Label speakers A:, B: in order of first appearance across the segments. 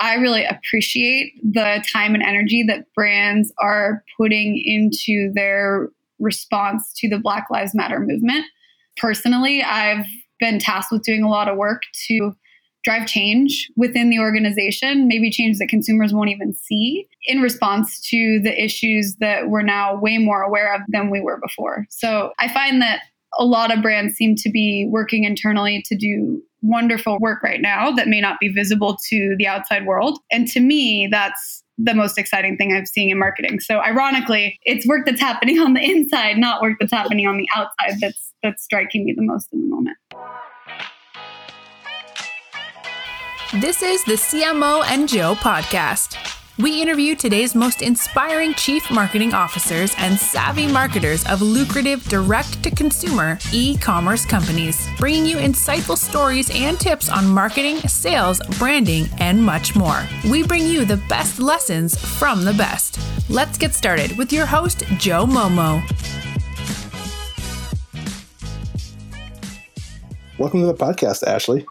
A: I really appreciate the time and energy that brands are putting into their response to the Black Lives Matter movement. Personally, I've been tasked with doing a lot of work to drive change within the organization, maybe change that consumers won't even see in response to the issues that we're now way more aware of than we were before. So I find that a lot of brands seem to be working internally to do wonderful work right now that may not be visible to the outside world. And to me, that's the most exciting thing I'm seeing in marketing. So ironically, it's work that's happening on the inside, not work that's happening on the outside that's that's striking me the most in the moment.
B: This is the CMO Joe podcast. We interview today's most inspiring chief marketing officers and savvy marketers of lucrative direct to consumer e commerce companies, bringing you insightful stories and tips on marketing, sales, branding, and much more. We bring you the best lessons from the best. Let's get started with your host, Joe Momo.
C: Welcome to the podcast, Ashley.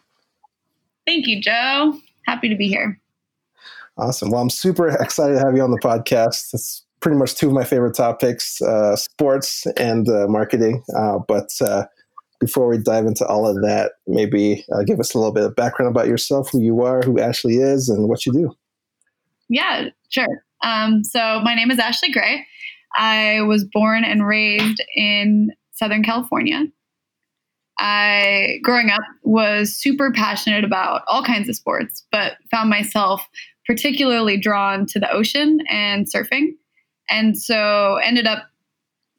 A: Thank you, Joe. Happy to be here.
C: Awesome. Well, I'm super excited to have you on the podcast. It's pretty much two of my favorite topics uh, sports and uh, marketing. Uh, but uh, before we dive into all of that, maybe uh, give us a little bit of background about yourself, who you are, who Ashley is, and what you do.
A: Yeah, sure. Um, so, my name is Ashley Gray. I was born and raised in Southern California. I, growing up, was super passionate about all kinds of sports, but found myself particularly drawn to the ocean and surfing. And so ended up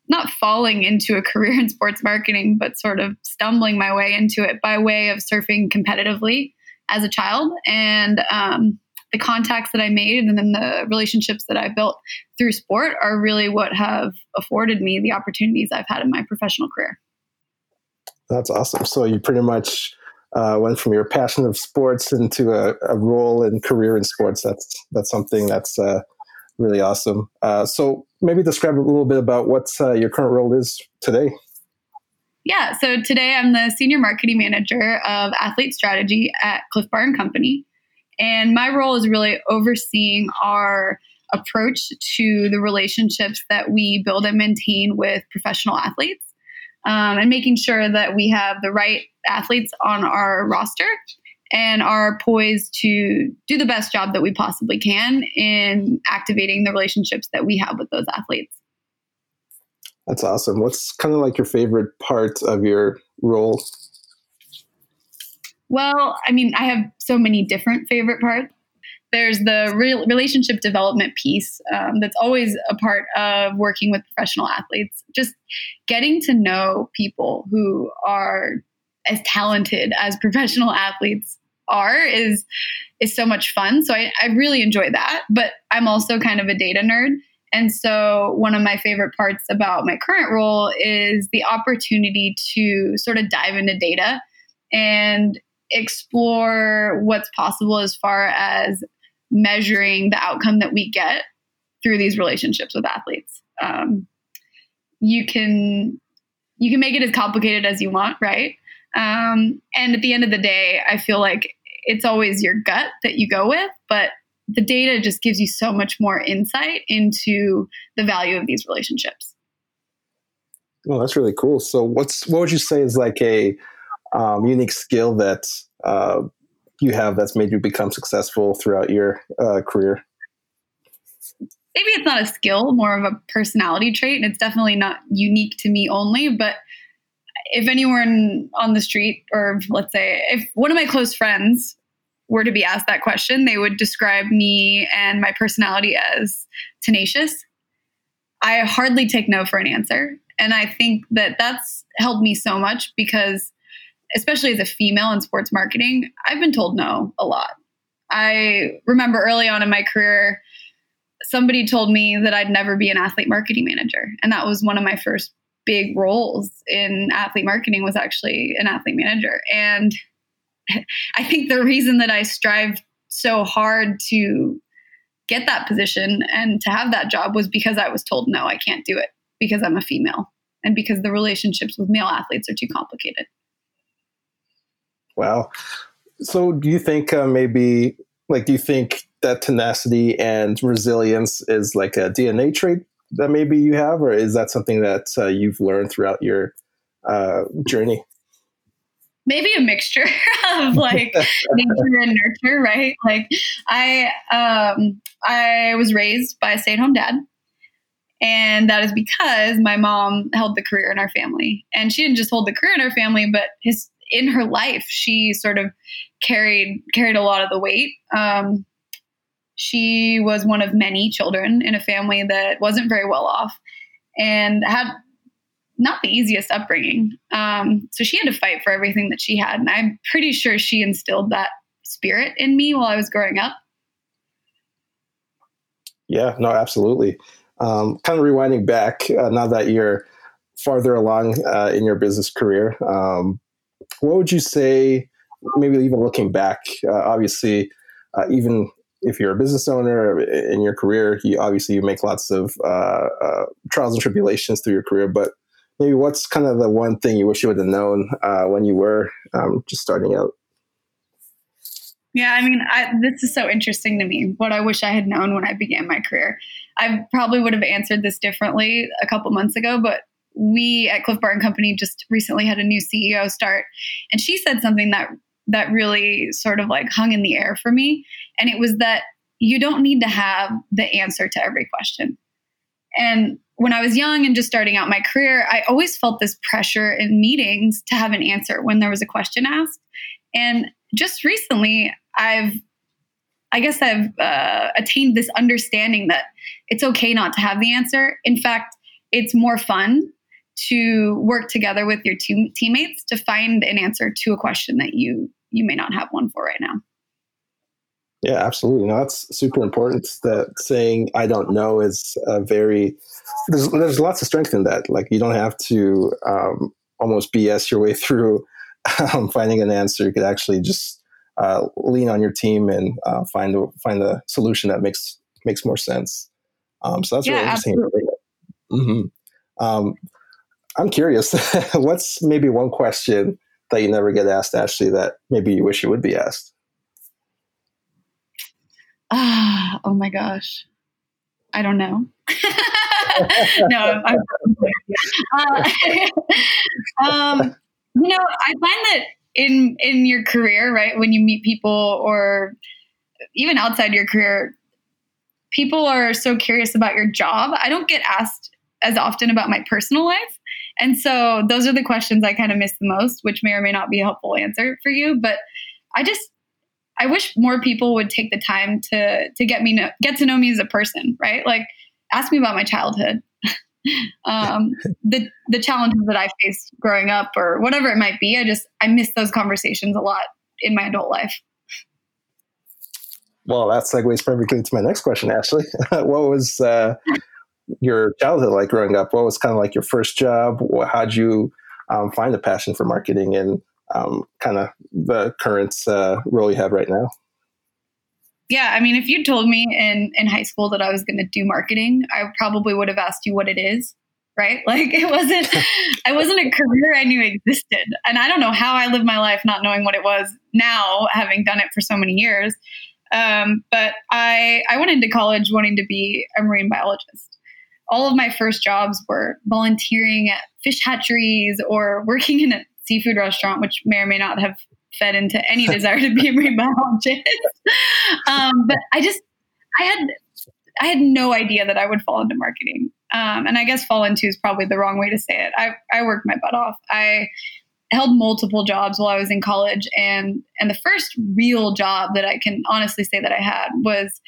A: not falling into a career in sports marketing, but sort of stumbling my way into it by way of surfing competitively as a child. And um, the contacts that I made and then the relationships that I built through sport are really what have afforded me the opportunities I've had in my professional career.
C: That's awesome. So you pretty much uh, went from your passion of sports into a, a, role and career in sports. That's that's something that's uh, really awesome. Uh, so maybe describe a little bit about what uh, your current role is today.
A: Yeah, so today I'm the senior marketing manager of athlete strategy at Clif Bar and Company, and my role is really overseeing our approach to the relationships that we build and maintain with professional athletes um, and making sure that we have the right athletes on our roster and are poised to do the best job that we possibly can in activating the relationships that we have with those athletes.
C: That's awesome. What's kind of like your favorite part of your role?
A: Well, I mean, I have so many different favorite parts there's the re- relationship development piece um, that's always a part of working with professional athletes. Just getting to know people who are as talented as professional athletes are is is so much fun. So I, I really enjoy that. But I'm also kind of a data nerd. And so, one of my favorite parts about my current role is the opportunity to sort of dive into data and explore what's possible as far as measuring the outcome that we get through these relationships with athletes. Um, you can you can make it as complicated as you want, right? Um, and at the end of the day, I feel like it's always your gut that you go with, but the data just gives you so much more insight into the value of these relationships.
C: Well, that's really cool. So, what's what would you say is like a um, unique skill that uh, you have that's made you become successful throughout your uh, career?
A: Maybe it's not a skill, more of a personality trait, and it's definitely not unique to me only. But if anyone on the street, or let's say if one of my close friends were to be asked that question, they would describe me and my personality as tenacious. I hardly take no for an answer. And I think that that's helped me so much because especially as a female in sports marketing, I've been told no a lot. I remember early on in my career, somebody told me that I'd never be an athlete marketing manager. And that was one of my first big roles in athlete marketing was actually an athlete manager. And I think the reason that I strive so hard to get that position and to have that job was because I was told no, I can't do it because I'm a female and because the relationships with male athletes are too complicated.
C: Wow. So, do you think uh, maybe like do you think that tenacity and resilience is like a DNA trait that maybe you have, or is that something that uh, you've learned throughout your uh, journey?
A: Maybe a mixture of like nature and nurture, right? Like I, um, I was raised by a stay-at-home dad, and that is because my mom held the career in our family, and she didn't just hold the career in our family, but his in her life she sort of carried carried a lot of the weight. Um, she was one of many children in a family that wasn't very well off and had not the easiest upbringing. Um, so she had to fight for everything that she had. And I'm pretty sure she instilled that spirit in me while I was growing up.
C: Yeah, no, absolutely. Um, kind of rewinding back, uh, now that you're farther along uh, in your business career, um, what would you say, maybe even looking back, uh, obviously, uh, even if you're a business owner in your career, you obviously you make lots of uh, uh, trials and tribulations through your career. But maybe what's kind of the one thing you wish you would have known uh, when you were um, just starting out?
A: Yeah, I mean, I, this is so interesting to me. What I wish I had known when I began my career. I probably would have answered this differently a couple months ago, but we at Clif Bar and Company just recently had a new CEO start, and she said something that that really sort of like hung in the air for me. And it was that you don't need to have the answer to every question. And when I was young and just starting out my career, I always felt this pressure in meetings to have an answer when there was a question asked. And just recently, I've, I guess I've uh, attained this understanding that it's okay not to have the answer. In fact, it's more fun to work together with your team, teammates to find an answer to a question that you you may not have one for right now.
C: Yeah, absolutely. No, that's super important. That saying "I don't know" is a very there's there's lots of strength in that. Like you don't have to um, almost BS your way through um, finding an answer. You could actually just uh, lean on your team and uh, find a find a solution that makes makes more sense. Um, so that's yeah, really interesting. Mm-hmm. Um, I'm curious. what's maybe one question that you never get asked, Ashley, that maybe you wish you would be asked?
A: Ah, oh my gosh. I don't know. no, I'm, uh, um, you know, I find that in in your career, right, when you meet people or even outside your career, people are so curious about your job. I don't get asked as often about my personal life. And so those are the questions I kind of miss the most, which may or may not be a helpful answer for you. But I just I wish more people would take the time to to get me know, get to know me as a person, right? Like ask me about my childhood. um, the the challenges that I faced growing up or whatever it might be. I just I miss those conversations a lot in my adult life.
C: Well, that segues perfectly to my next question, Ashley. what was uh, your childhood like growing up? What was kind of like your first job? How'd you um, find a passion for marketing and um, kind of the current uh, role you have right now?
A: Yeah, I mean, if you told me in in high school that I was going to do marketing, I probably would have asked you what it is, right? Like it wasn't, I wasn't a career I knew existed, and I don't know how I lived my life not knowing what it was. Now, having done it for so many years, um, but I I went into college wanting to be a marine biologist, all of my first jobs were volunteering at fish hatcheries or working in a seafood restaurant, which may or may not have fed into any desire to be a marine biologist. Um, but I just, I had, I had no idea that I would fall into marketing. Um, and I guess fall into is probably the wrong way to say it. I, I worked my butt off. I held multiple jobs while I was in college, and and the first real job that I can honestly say that I had was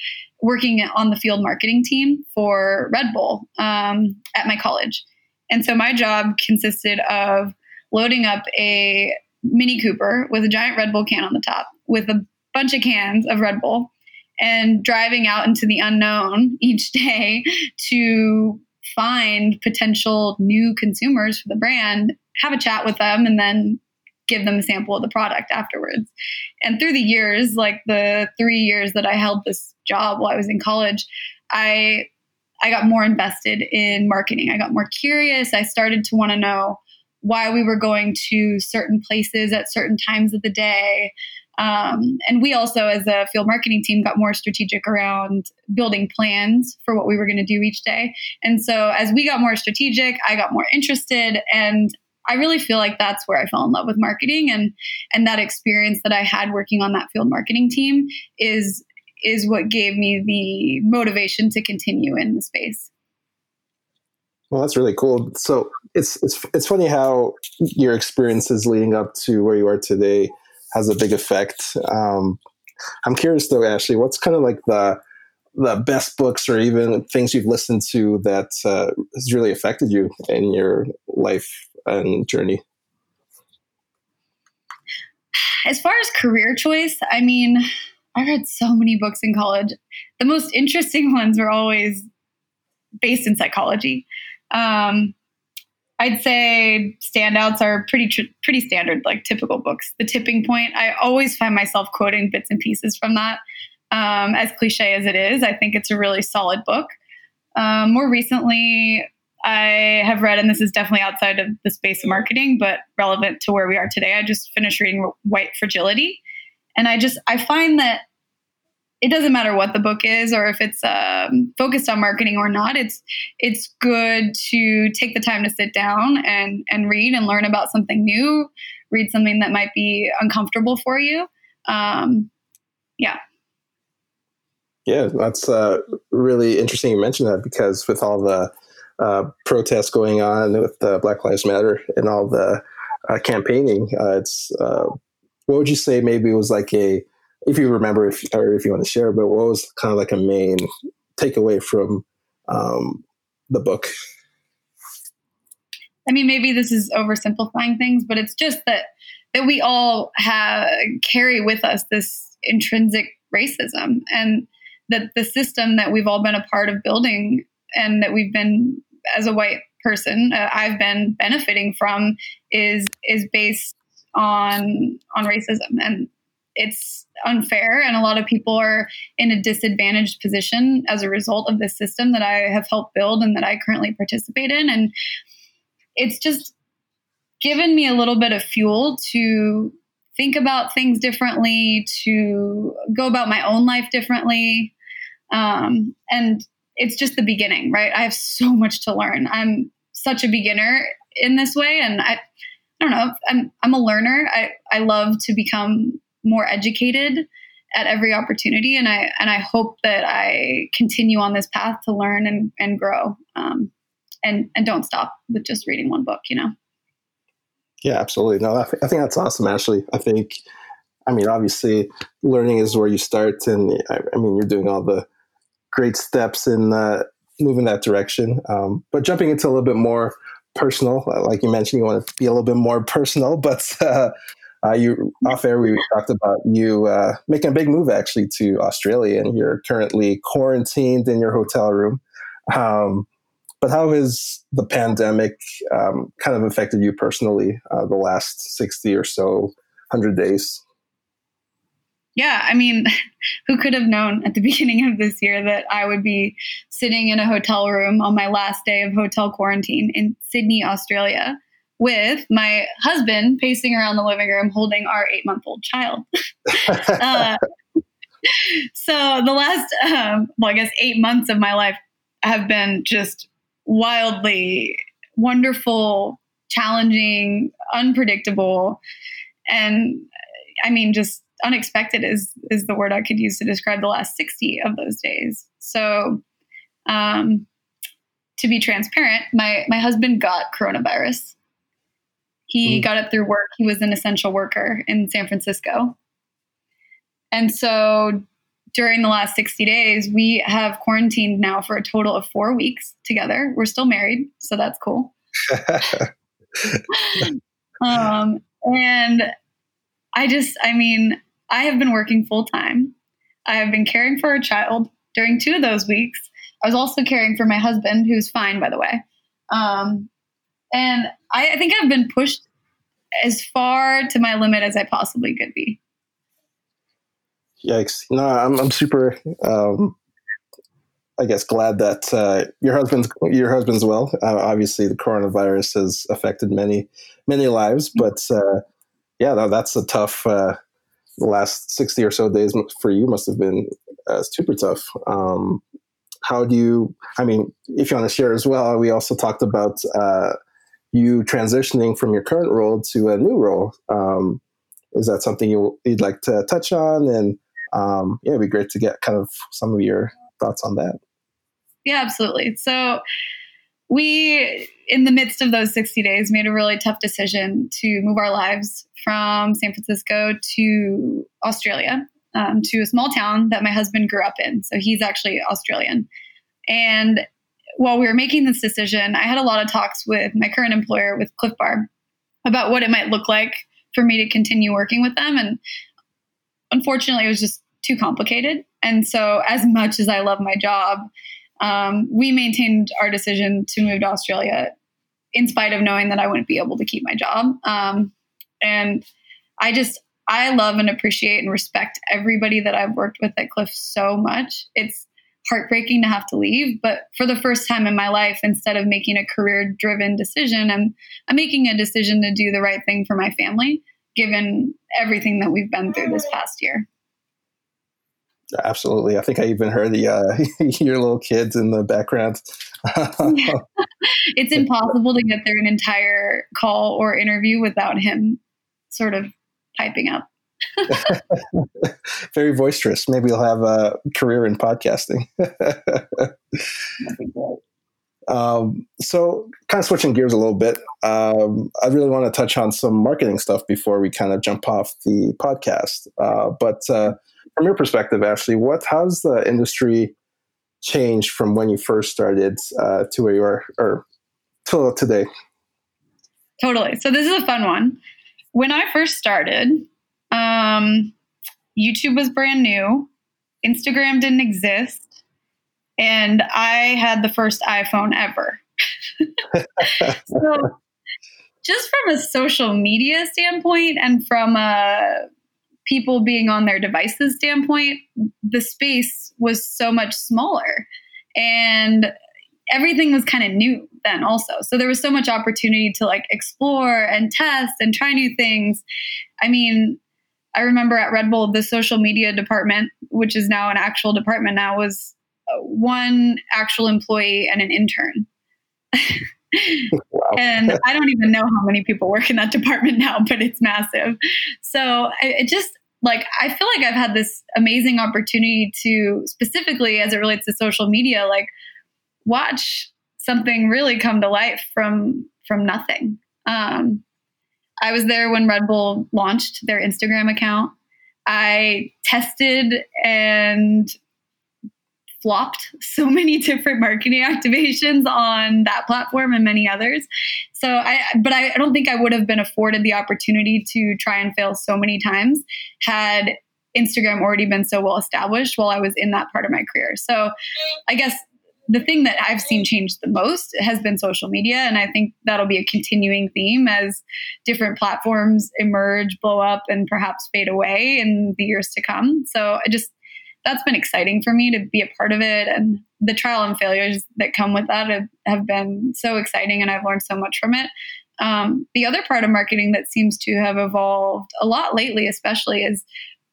A: working on the field marketing team for Red Bull um, at my college. And so my job consisted of loading up a Mini Cooper with a giant Red Bull can on the top with a bunch of cans of Red Bull and driving out into the unknown each day to find potential new consumers for the brand, have a chat with them, and then give them a sample of the product afterwards. And through the years, like the three years that I held this job while I was in college, I I got more invested in marketing. I got more curious. I started to want to know why we were going to certain places at certain times of the day. Um, and we also, as a field marketing team, got more strategic around building plans for what we were going to do each day. And so, as we got more strategic, I got more interested, and I really feel like that's where I fell in love with marketing, and and that experience that I had working on that field marketing team is is what gave me the motivation to continue in the space.
C: Well, that's really cool. So it's it's it's funny how your experiences leading up to where you are today has a big effect. Um, I'm curious though, Ashley, what's kind of like the the best books or even things you've listened to that uh, has really affected you in your life and journey?
A: As far as career choice, I mean, I read so many books in college. The most interesting ones were always based in psychology. Um, I'd say standouts are pretty tr- pretty standard, like typical books. The Tipping Point. I always find myself quoting bits and pieces from that. Um, as cliche as it is, I think it's a really solid book. Um, more recently, I have read, and this is definitely outside of the space of marketing, but relevant to where we are today. I just finished reading White Fragility, and I just I find that it doesn't matter what the book is or if it's um, focused on marketing or not. It's it's good to take the time to sit down and and read and learn about something new. Read something that might be uncomfortable for you. Um, yeah.
C: Yeah, that's uh, really interesting you mentioned that because with all the uh, protests going on with uh, Black Lives Matter and all the uh, campaigning, uh, it's uh, what would you say maybe it was like a if you remember if or if you want to share, but what was kind of like a main takeaway from um, the book?
A: I mean, maybe this is oversimplifying things, but it's just that that we all have carry with us this intrinsic racism, and that the system that we've all been a part of building, and that we've been as a white person, uh, I've been benefiting from, is is based on on racism, and it's unfair. And a lot of people are in a disadvantaged position as a result of this system that I have helped build and that I currently participate in. And it's just given me a little bit of fuel to think about things differently to go about my own life differently. Um, and it's just the beginning right I have so much to learn I'm such a beginner in this way and I I don't know. I'm I'm a learner. I, I love to become more educated at every opportunity and i and i hope that i continue on this path to learn and, and grow um, and and don't stop with just reading one book you know
C: yeah absolutely no I, th- I think that's awesome ashley i think i mean obviously learning is where you start and i, I mean you're doing all the great steps in uh, moving that direction um, but jumping into a little bit more personal like you mentioned you want to be a little bit more personal but uh, uh, you off air, we talked about you uh, making a big move actually to Australia, and you're currently quarantined in your hotel room. Um, but how has the pandemic um, kind of affected you personally uh, the last 60 or so 100 days?
A: Yeah, I mean, who could have known at the beginning of this year that I would be sitting in a hotel room on my last day of hotel quarantine in Sydney, Australia? with my husband pacing around the living room holding our eight month old child. uh, so the last, um, well, I guess eight months of my life have been just wildly wonderful, challenging, unpredictable, and I mean, just unexpected is is the word I could use to describe the last sixty of those days. So, um, to be transparent, my my husband got coronavirus he mm. got it through work. He was an essential worker in San Francisco. And so during the last 60 days, we have quarantined now for a total of four weeks together. We're still married, so that's cool. um, and I just, I mean, I have been working full time. I have been caring for a child during two of those weeks. I was also caring for my husband, who's fine, by the way. Um, and I, I think I've been pushed as far to my limit as I possibly could be.
C: Yikes! No, I'm I'm super. Um, I guess glad that uh, your husband's your husband's well. Uh, obviously, the coronavirus has affected many many lives, but uh, yeah, no, that's a tough uh, the last 60 or so days for you must have been uh, super tough. Um, how do you, I mean, if you want to share as well, we also talked about uh, you transitioning from your current role to a new role. Um, is that something you, would like to touch on? And um, yeah, it'd be great to get kind of some of your thoughts on that.
A: Yeah, absolutely. So we, in the midst of those 60 days, made a really tough decision to move our lives from San Francisco to Australia, um, to a small town that my husband grew up in. So he's actually Australian. And while we were making this decision, I had a lot of talks with my current employer, with Clif Bar, about what it might look like for me to continue working with them. And unfortunately, it was just too complicated. And so, as much as I love my job, um, we maintained our decision to move to Australia in spite of knowing that I wouldn't be able to keep my job. Um, and I just, I love and appreciate and respect everybody that I've worked with at Clif so much. It's heartbreaking to have to leave, but for the first time in my life, instead of making a career driven decision, I'm, I'm making a decision to do the right thing for my family, given everything that we've been through this past year.
C: Absolutely. I think I even heard the uh, your little kids in the background.
A: it's impossible to get through an entire call or interview without him sort of piping up.
C: Very boisterous. Maybe he'll have a career in podcasting. um, so, kind of switching gears a little bit, um, I really want to touch on some marketing stuff before we kind of jump off the podcast. Uh, but uh, from your perspective, Ashley, what how's the industry changed from when you first started uh, to where you are, or till today?
A: Totally. So this is a fun one. When I first started, um, YouTube was brand new, Instagram didn't exist, and I had the first iPhone ever. so, just from a social media standpoint and from a people being on their devices standpoint, the space was so much smaller. And everything was kind of new then also. So there was so much opportunity to like explore and test and try new things. I mean, I remember at Red Bull, the social media department, which is now an actual department now, was uh, one actual employee and an intern. and I don't even know how many people work in that department now, but it's massive. So it just like I feel like I've had this amazing opportunity to specifically as it relates to social media, like watch something really come to life from from nothing. Um, I was there when Red Bull launched their Instagram account. I tested and flopped so many different marketing activations on that platform and many others. So I but I, I don't think I would have been afforded the opportunity to try and fail so many times had Instagram already been so well established while I was in that part of my career. So I guess the thing that I've seen change the most has been social media. And I think that'll be a continuing theme as different platforms emerge, blow up, and perhaps fade away in the years to come. So I just, that's been exciting for me to be a part of it. And the trial and failures that come with that have, have been so exciting. And I've learned so much from it. Um, the other part of marketing that seems to have evolved a lot lately, especially, is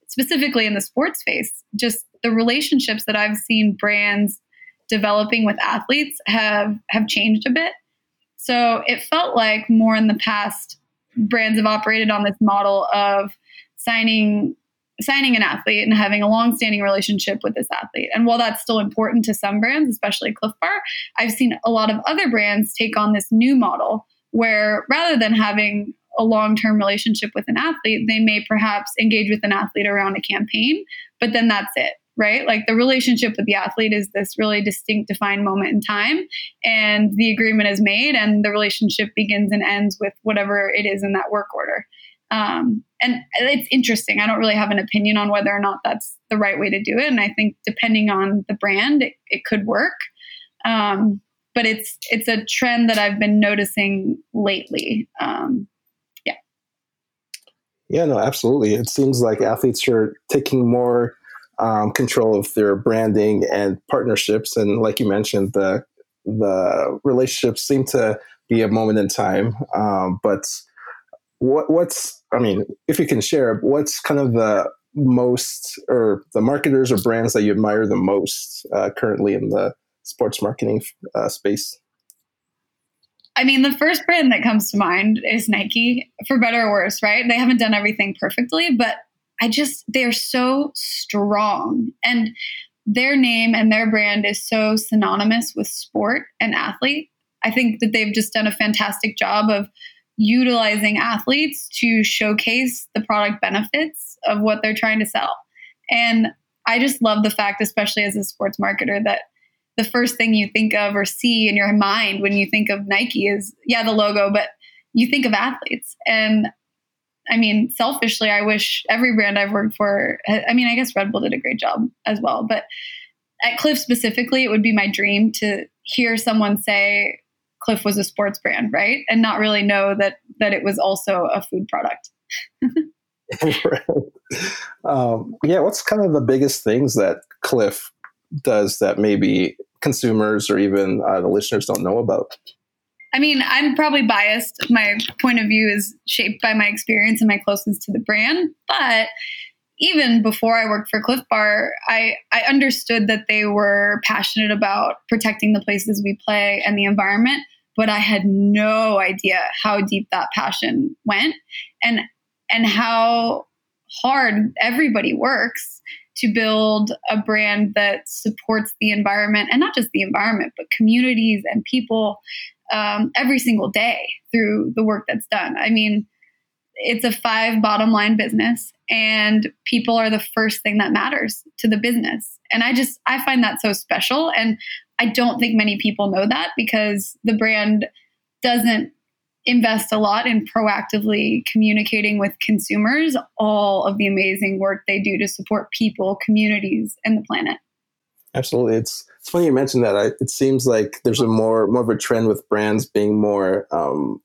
A: specifically in the sports space, just the relationships that I've seen brands developing with athletes have have changed a bit. So it felt like more in the past brands have operated on this model of signing signing an athlete and having a long-standing relationship with this athlete. And while that's still important to some brands, especially Clif Bar, I've seen a lot of other brands take on this new model where rather than having a long-term relationship with an athlete, they may perhaps engage with an athlete around a campaign, but then that's it right? Like the relationship with the athlete is this really distinct, defined moment in time, and the agreement is made, and the relationship begins and ends with whatever it is in that work order. Um, and it's interesting. I don't really have an opinion on whether or not that's the right way to do it, and I think depending on the brand, it, it could work. Um, but it's it's a trend that I've been noticing lately. Um, yeah.
C: Yeah, no, absolutely. It seems like athletes are taking more um, control of their branding and partnerships. And like you mentioned, the the relationships seem to be a moment in time. Um, but what, what's I mean, if you can share, what's kind of the most or the marketers or brands that you admire the most uh, currently in the sports marketing uh, space?
A: I mean, the first brand that comes to mind is Nike, for better or worse, right? They haven't done everything perfectly, but I just, they're so strong. And their name and their brand is so synonymous with sport and athlete. I think that they've just done a fantastic job of utilizing athletes to showcase the product benefits of what they're trying to sell. And I just love the fact, especially as a sports marketer, that the first thing you think of or see in your mind when you think of Nike is, yeah, the logo, but you think of athletes. And I mean, selfishly, I wish every brand I've worked for, I mean, I guess Red Bull did a great job as well. But at Clif specifically, it would be my dream to hear someone say Clif was a sports brand, right? And not really know that that it was also a food product.
C: um, yeah, what's kind of the biggest things that Clif does that maybe consumers or even uh, the listeners don't know about?
A: I mean, I'm probably biased. My point of view is shaped by my experience and my closeness to the brand. But even before I worked for Clif Bar, I, I understood that they were passionate about protecting the places we play and the environment, but I had no idea how deep that passion went and and how hard everybody works to build a brand that supports the environment and not just the environment, but communities and people um, every single day through the work that's done. I mean, it's a five bottom line business, and people are the first thing that matters to the business. And I just, I find that so special. And I don't think many people know that because the brand doesn't invest a lot in proactively communicating with consumers all of the amazing work they do to support people, communities, and the planet.
C: Absolutely, it's it's funny you mentioned that. I, it seems like there's a more more of a trend with brands being more um,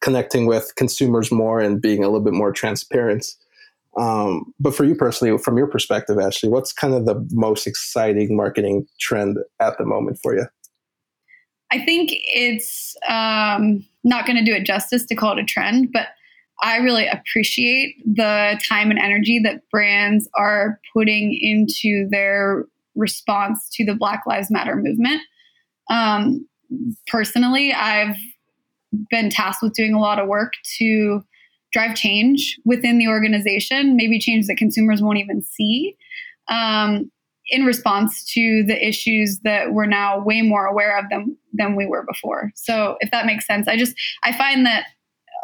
C: connecting with consumers more and being a little bit more transparent. Um, but for you personally, from your perspective, Ashley, what's kind of the most exciting marketing trend at the moment for you?
A: I think it's um, not going to do it justice to call it a trend, but I really appreciate the time and energy that brands are putting into their response to the Black Lives Matter movement. Um, personally, I've been tasked with doing a lot of work to drive change within the organization, maybe change that consumers won't even see. Um, in response to the issues that we're now way more aware of them than we were before. So if that makes sense, I just I find that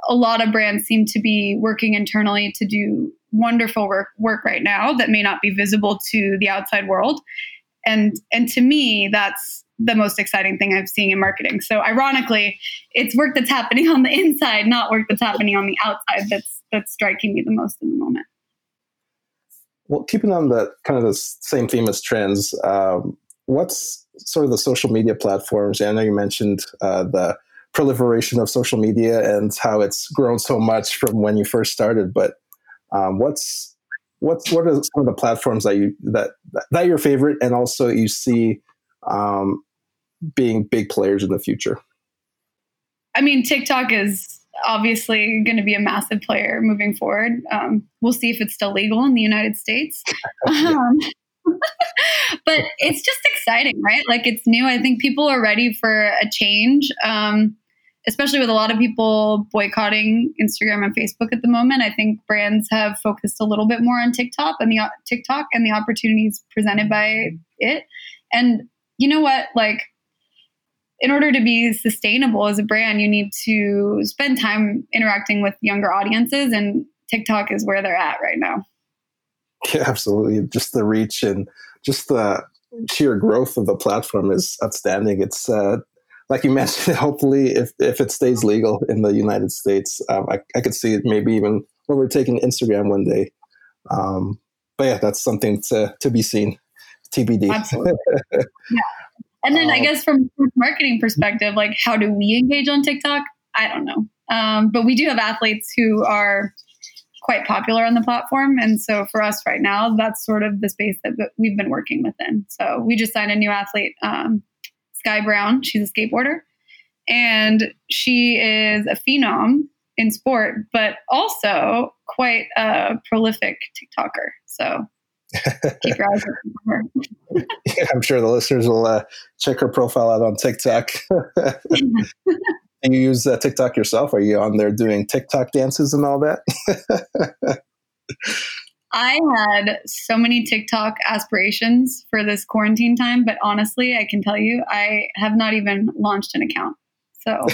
A: a lot of brands seem to be working internally to do wonderful work work right now that may not be visible to the outside world. And and to me, that's the most exciting thing I've seen in marketing. So ironically, it's work that's happening on the inside, not work that's happening on the outside that's that's striking me the most in the moment.
C: Well, keeping on the kind of the same theme as trends, um, what's sort of the social media platforms? I know you mentioned uh, the proliferation of social media and how it's grown so much from when you first started, but um, what's what's what are some of the platforms that you that that your favorite and also you see um, being big players in the future?
A: I mean, TikTok is obviously going to be a massive player moving forward. Um, we'll see if it's still legal in the United States. um, but it's just exciting, right? Like it's new. I think people are ready for a change. Um, especially with a lot of people boycotting Instagram and Facebook at the moment, I think brands have focused a little bit more on TikTok and the TikTok and the opportunities presented by it. And you know what? Like, in order to be sustainable as a brand, you need to spend time interacting with younger audiences, and TikTok is where they're at right now.
C: Yeah, absolutely. Just the reach and just the sheer growth of the platform is outstanding. It's uh, like you mentioned, hopefully, if, if it stays legal in the United States, um, I, I could see it maybe even overtaking Instagram one day. Um, but yeah, that's something to, to be seen. TBD.
A: Absolutely. yeah. And then um, I guess from a marketing perspective, like how do we engage on TikTok? I don't know. Um, but we do have athletes who are quite popular on the platform. And so for us right now, that's sort of the space that we've been working within. So we just signed a new athlete, um, Sky Brown. She's a skateboarder, and she is a phenom in sport, but also quite a prolific TikToker. So keep your eyes open
C: yeah, I'm sure the listeners will uh, check her profile out on TikTok. you use uh, TikTok yourself? Are you on there doing TikTok dances and all that?
A: I had so many TikTok aspirations for this quarantine time, but honestly, I can tell you, I have not even launched an account. So,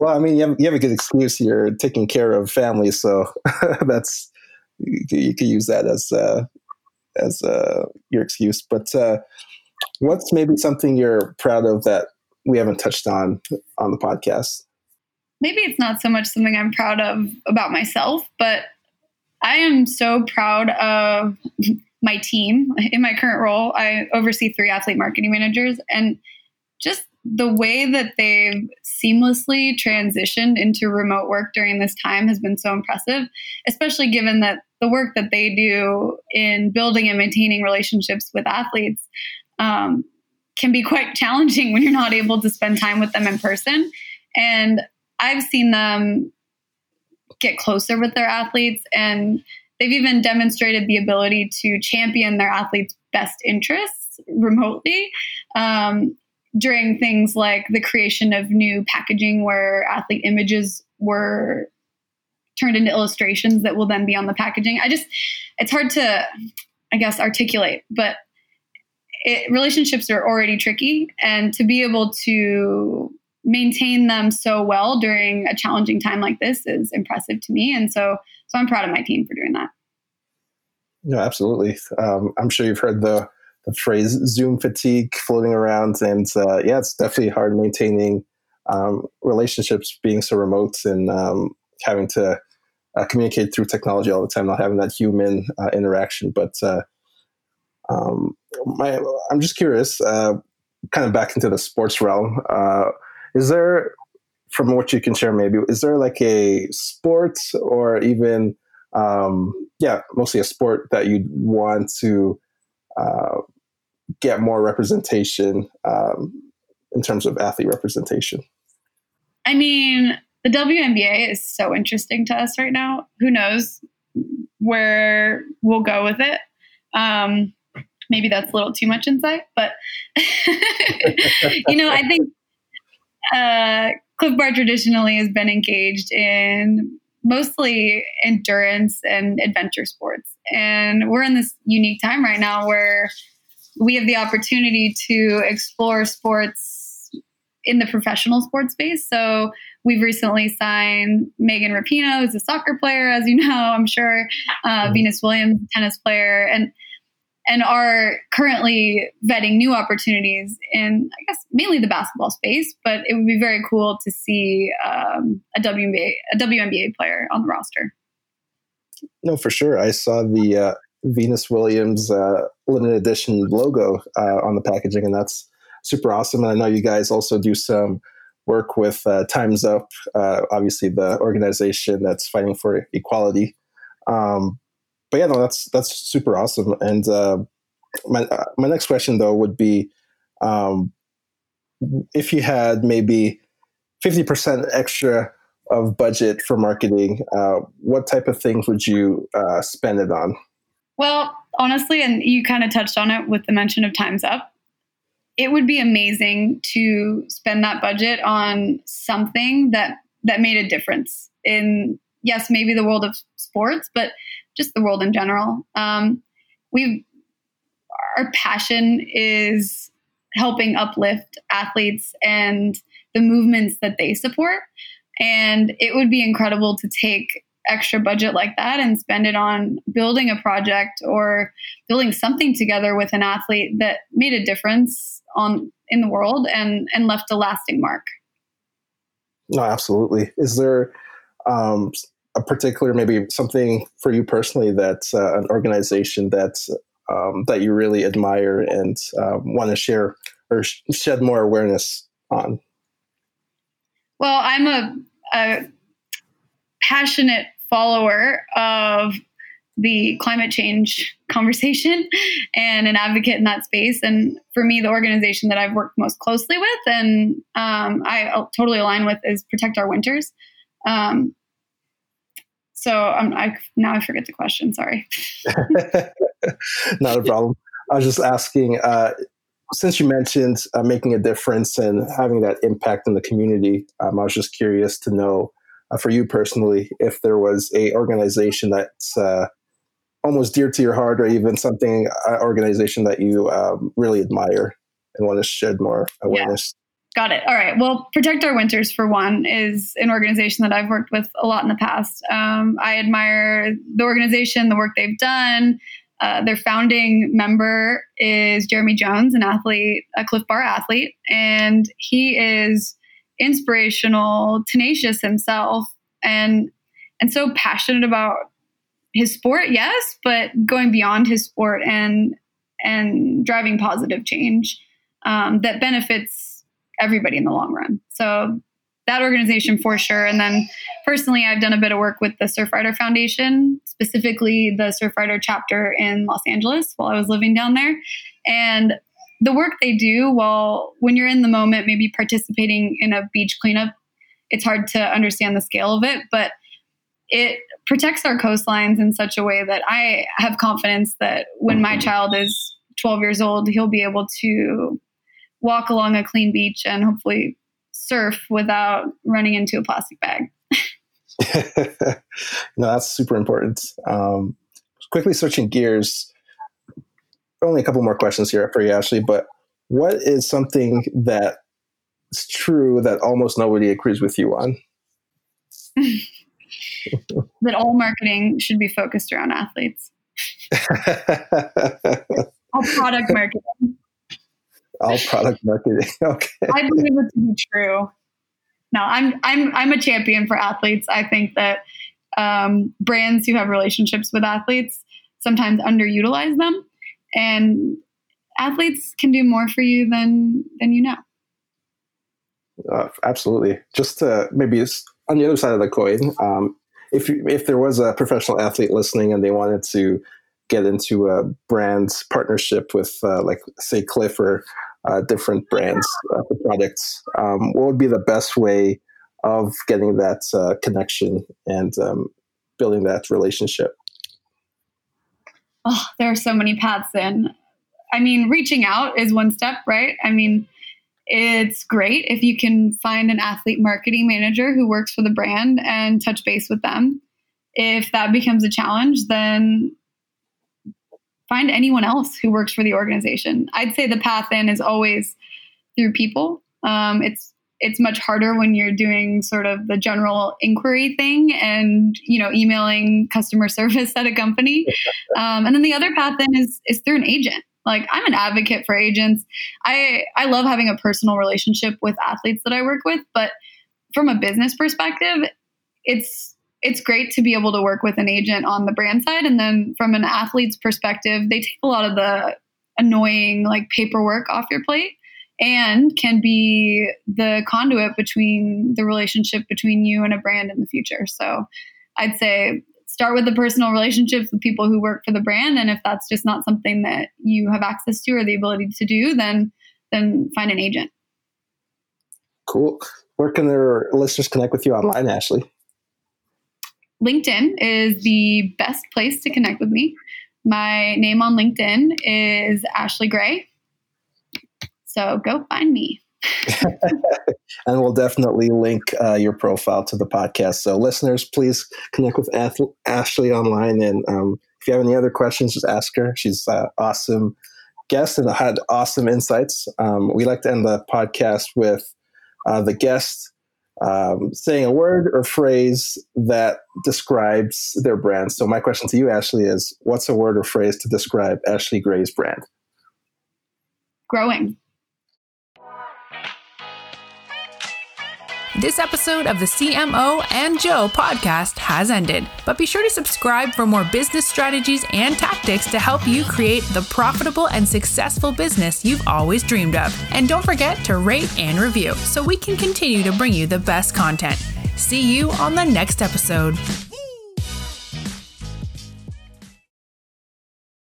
C: well, I mean, you have, you have a good excuse. You're taking care of family, so that's you, could use that as uh, as uh, your excuse. But uh, what's maybe something you're proud of that we haven't touched on on the podcast?
A: Maybe it's not so much something I'm proud of about myself, but I am so proud of my team. In my current role, I oversee three athlete marketing managers, and just the way that they've seamlessly transitioned into remote work during this time has been so impressive, especially given that the work that they do in building and maintaining relationships with athletes um, can be quite challenging when you're not able to spend time with them in person. And I've seen them get closer with their athletes and they've even demonstrated the ability to champion their athletes' best interests remotely um, during things like the creation of new packaging where athlete images were turned into illustrations that will then be on the packaging. I just, it's hard to, I guess, articulate, but it, relationships are already tricky. And to be able to maintain them so well during a challenging time like this is impressive to me. And so, so I'm proud of my team for doing that.
C: No, absolutely. Um, I'm sure you've heard the the phrase Zoom fatigue floating around, and uh, yeah, it's definitely hard maintaining um, relationships being so remote and um, having to uh, communicate through technology all the time, not having that human uh, interaction. But uh, um, my, I'm just curious, uh, kind of back into the sports realm. Uh, is there, from what you can share, maybe, is there like a sport or even, um, yeah, mostly a sport that you'd want to uh, get more representation um, in terms of athlete representation?
A: I mean, the WNBA is so interesting to us right now. Who knows where we'll go with it? Um, maybe that's a little too much insight, but you know, I think uh, Clif Bar traditionally has been engaged in mostly endurance and adventure sports, and we're in this unique time right now where we have the opportunity to explore sports in the professional sports space. So we've recently signed Megan Rapinoe, who's a soccer player, as you know, I'm sure, uh, mm-hmm. Venus Williams, tennis player, and and are currently vetting new opportunities in, I guess, mainly the basketball space. But it would be very cool to see um, a WNBA a WNBA player on the roster.
C: No, for sure. I saw the uh, Venus Williams uh, limited edition logo uh, on the packaging, and that's super awesome. And I know you guys also do some work with uh, Times Up, uh, obviously the organization that's fighting for equality. Um, but yeah, no, that's that's super awesome. And uh, my uh, my next question though would be, um, if you had maybe fifty percent extra of budget for marketing, what type of things would you spend it on?
A: Well, honestly, and you kind of touched on it with the mention of Time's Up. It would be amazing to spend that budget on something that that made a difference in yes, maybe the world of sports, but just the world in general. Um, we our passion is helping uplift athletes and the movements that they support. And it would be incredible to take extra budget like that and spend it on building a project or building something together with an athlete that made a difference on in the world and and left a lasting mark.
C: No absolutely. Is there um, a particular maybe something for you personally that's uh, an organization that's um, that you really admire and uh, want to share or sh- shed more awareness on?
A: Well i'm a, a passionate follower of the climate change conversation and an advocate in that space. And for me, the organization that I've worked most closely with and um, I totally align with is Protect Our Winters. Um, so um, I now I forget the question. Sorry.
C: Not a problem. I was just asking. Uh, since you mentioned uh, making a difference and having that impact in the community, um, I was just curious to know, uh, for you personally, if there was a organization that's uh, almost dear to your heart, or even something uh, organization that you um, really admire and want to shed more awareness.
A: Yeah. Got it. All right. Well, Protect Our Winters, for one, is an organization that I've worked with a lot in the past. Um, I admire the organization, the work they've done. Uh, their founding member is Jeremy Jones, an athlete, a Clif Bar athlete, and he is inspirational, tenacious himself, and and so passionate about his sport. Yes, but going beyond his sport and and driving positive change um, that benefits everybody in the long run. So that organization for sure. And then personally, I've done a bit of work with the Surfrider Foundation, specifically the Surfrider chapter in Los Angeles while I was living down there. And the work they do, while when you're in the moment, maybe participating in a beach cleanup, it's hard to understand the scale of it, but it protects our coastlines in such a way that I have confidence that when my child is 12 years old, he'll be able to walk along a clean beach and hopefully surf without running into a plastic bag.
C: no, that's super important. Um, quickly switching gears, only a couple more questions here for you, Ashley. But what is something that is true that almost nobody agrees with you on?
A: that all marketing should be focused around athletes. all product marketing
C: all product marketing. Okay.
A: I believe it to be true. No, I'm I'm I'm a champion for athletes. I think that um, brands who have relationships with athletes sometimes underutilize them, and athletes can do more for you than than you know.
C: Uh, absolutely. Just to maybe on the other side of the coin, um, if you, if there was a professional athlete listening and they wanted to get into a brand partnership with, uh, like, say, Clif or uh, different brands uh, products. Um, what would be the best way of getting that uh, connection and um, building that relationship?
A: Oh, there are so many paths in. I mean, reaching out is one step, right? I mean, it's great if you can find an athlete marketing manager who works for the brand and touch base with them. If that becomes a challenge, then find anyone else who works for the organization. I'd say the path in is always through people. Um, it's it's much harder when you're doing sort of the general inquiry thing and you know emailing customer service at a company. Um, and then the other path then is is through an agent. Like I'm an advocate for agents. I I love having a personal relationship with athletes that I work with, but from a business perspective, it's it's great to be able to work with an agent on the brand side. And then from an athlete's perspective, they take a lot of the annoying like paperwork off your plate and can be the conduit between the relationship between you and a brand in the future. So I'd say start with the personal relationships with people who work for the brand. And if that's just not something that you have access to or the ability to do, then then find an agent.
C: Cool. Where can their listeners connect with you online, Ashley?
A: LinkedIn is the best place to connect with me. My name on LinkedIn is Ashley Gray. So go find me.
C: and we'll definitely link uh, your profile to the podcast. So, listeners, please connect with Ath- Ashley online. And um, if you have any other questions, just ask her. She's an awesome guest and had awesome insights. Um, we like to end the podcast with uh, the guest um, saying a word or phrase that describes their brand. So, my question to you, Ashley, is what's a word or phrase to describe Ashley Gray's brand?
A: Growing.
B: This episode of the CMO and Joe podcast has ended, but be sure to subscribe for more business strategies and tactics to help you create the profitable and successful business you've always dreamed of. And don't forget to rate and review so we can continue to bring you the best content. See you on the next episode.